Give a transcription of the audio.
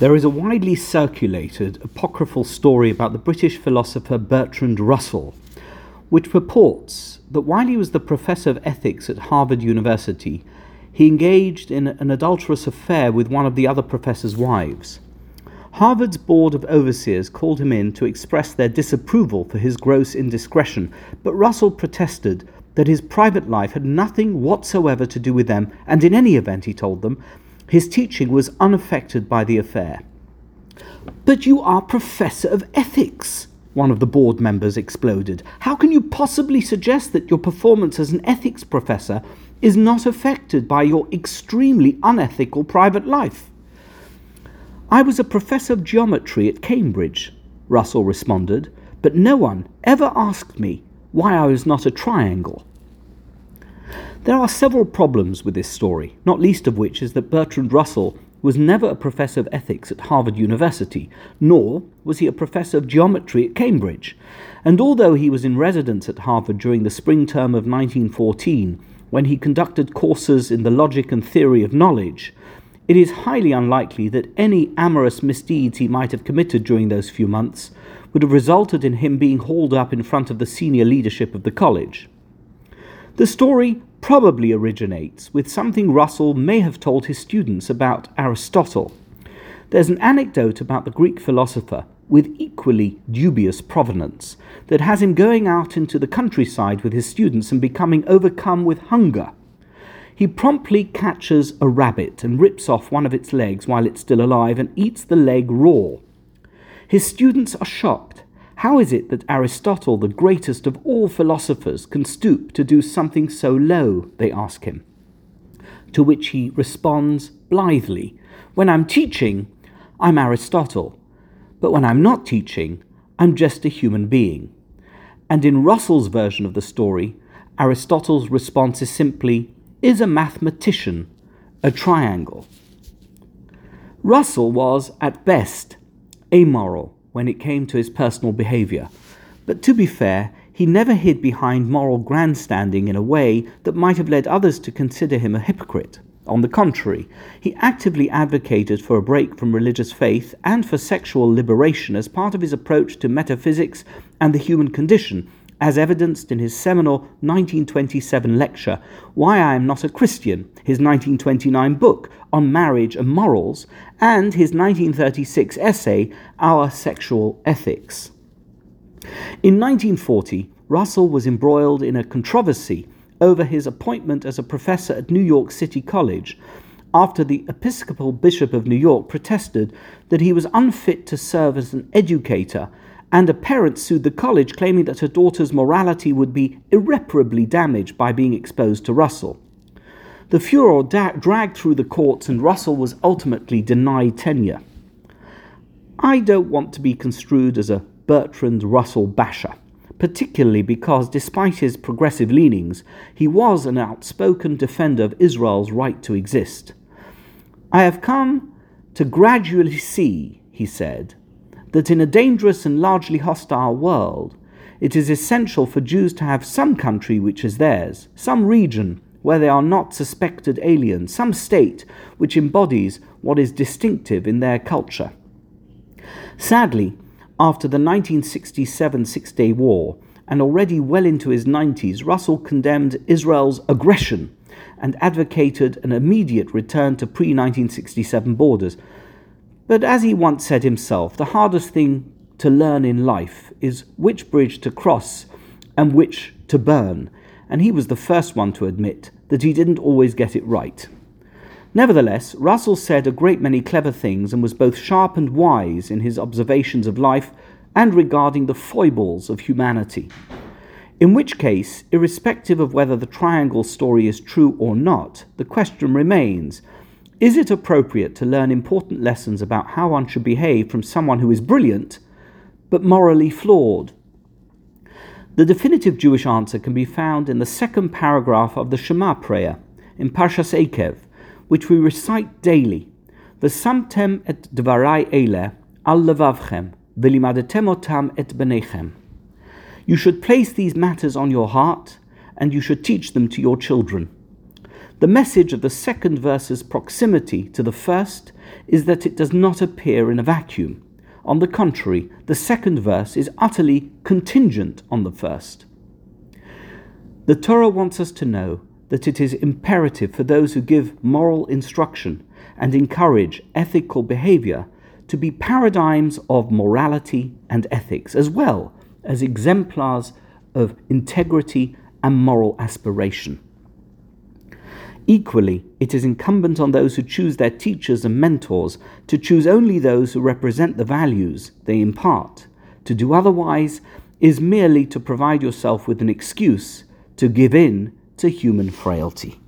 There is a widely circulated apocryphal story about the British philosopher Bertrand Russell, which purports that while he was the professor of ethics at Harvard University, he engaged in an adulterous affair with one of the other professor's wives. Harvard's Board of Overseers called him in to express their disapproval for his gross indiscretion, but Russell protested that his private life had nothing whatsoever to do with them, and in any event, he told them, his teaching was unaffected by the affair. But you are Professor of Ethics, one of the board members exploded. How can you possibly suggest that your performance as an ethics professor is not affected by your extremely unethical private life? I was a professor of geometry at Cambridge, Russell responded, but no one ever asked me why I was not a triangle. There are several problems with this story, not least of which is that Bertrand Russell was never a professor of ethics at Harvard University, nor was he a professor of geometry at Cambridge. And although he was in residence at Harvard during the spring term of 1914, when he conducted courses in the logic and theory of knowledge, it is highly unlikely that any amorous misdeeds he might have committed during those few months would have resulted in him being hauled up in front of the senior leadership of the college. The story probably originates with something Russell may have told his students about Aristotle. There's an anecdote about the Greek philosopher with equally dubious provenance that has him going out into the countryside with his students and becoming overcome with hunger. He promptly catches a rabbit and rips off one of its legs while it's still alive and eats the leg raw. His students are shocked how is it that Aristotle, the greatest of all philosophers, can stoop to do something so low? They ask him. To which he responds blithely When I'm teaching, I'm Aristotle. But when I'm not teaching, I'm just a human being. And in Russell's version of the story, Aristotle's response is simply Is a mathematician a triangle? Russell was, at best, amoral when it came to his personal behaviour. But to be fair, he never hid behind moral grandstanding in a way that might have led others to consider him a hypocrite. On the contrary, he actively advocated for a break from religious faith and for sexual liberation as part of his approach to metaphysics and the human condition, as evidenced in his seminal 1927 lecture, Why I Am Not a Christian, his 1929 book on marriage and morals, and his 1936 essay, Our Sexual Ethics. In 1940, Russell was embroiled in a controversy over his appointment as a professor at New York City College after the Episcopal Bishop of New York protested that he was unfit to serve as an educator and a parent sued the college claiming that her daughter's morality would be irreparably damaged by being exposed to Russell. The furor da- dragged through the courts and Russell was ultimately denied tenure. I don't want to be construed as a Bertrand Russell basher, particularly because, despite his progressive leanings, he was an outspoken defender of Israel's right to exist. I have come to gradually see, he said, that in a dangerous and largely hostile world, it is essential for Jews to have some country which is theirs, some region where they are not suspected aliens, some state which embodies what is distinctive in their culture. Sadly, after the 1967 Six Day War, and already well into his 90s, Russell condemned Israel's aggression and advocated an immediate return to pre 1967 borders, but as he once said himself, the hardest thing to learn in life is which bridge to cross and which to burn, and he was the first one to admit that he didn't always get it right. Nevertheless, Russell said a great many clever things and was both sharp and wise in his observations of life and regarding the foibles of humanity. In which case, irrespective of whether the triangle story is true or not, the question remains is it appropriate to learn important lessons about how one should behave from someone who is brilliant but morally flawed? The definitive Jewish answer can be found in the second paragraph of the Shema prayer in Parshas Eikev, which we recite daily. V'samtem et dvarai ele al levavchem, v'limadetem otam et benechem. You should place these matters on your heart, and you should teach them to your children. The message of the second verse's proximity to the first is that it does not appear in a vacuum. On the contrary, the second verse is utterly contingent on the first. The Torah wants us to know that it is imperative for those who give moral instruction and encourage ethical behavior to be paradigms of morality and ethics, as well as exemplars of integrity and moral aspiration. Equally, it is incumbent on those who choose their teachers and mentors to choose only those who represent the values they impart. To do otherwise is merely to provide yourself with an excuse to give in to human frailty.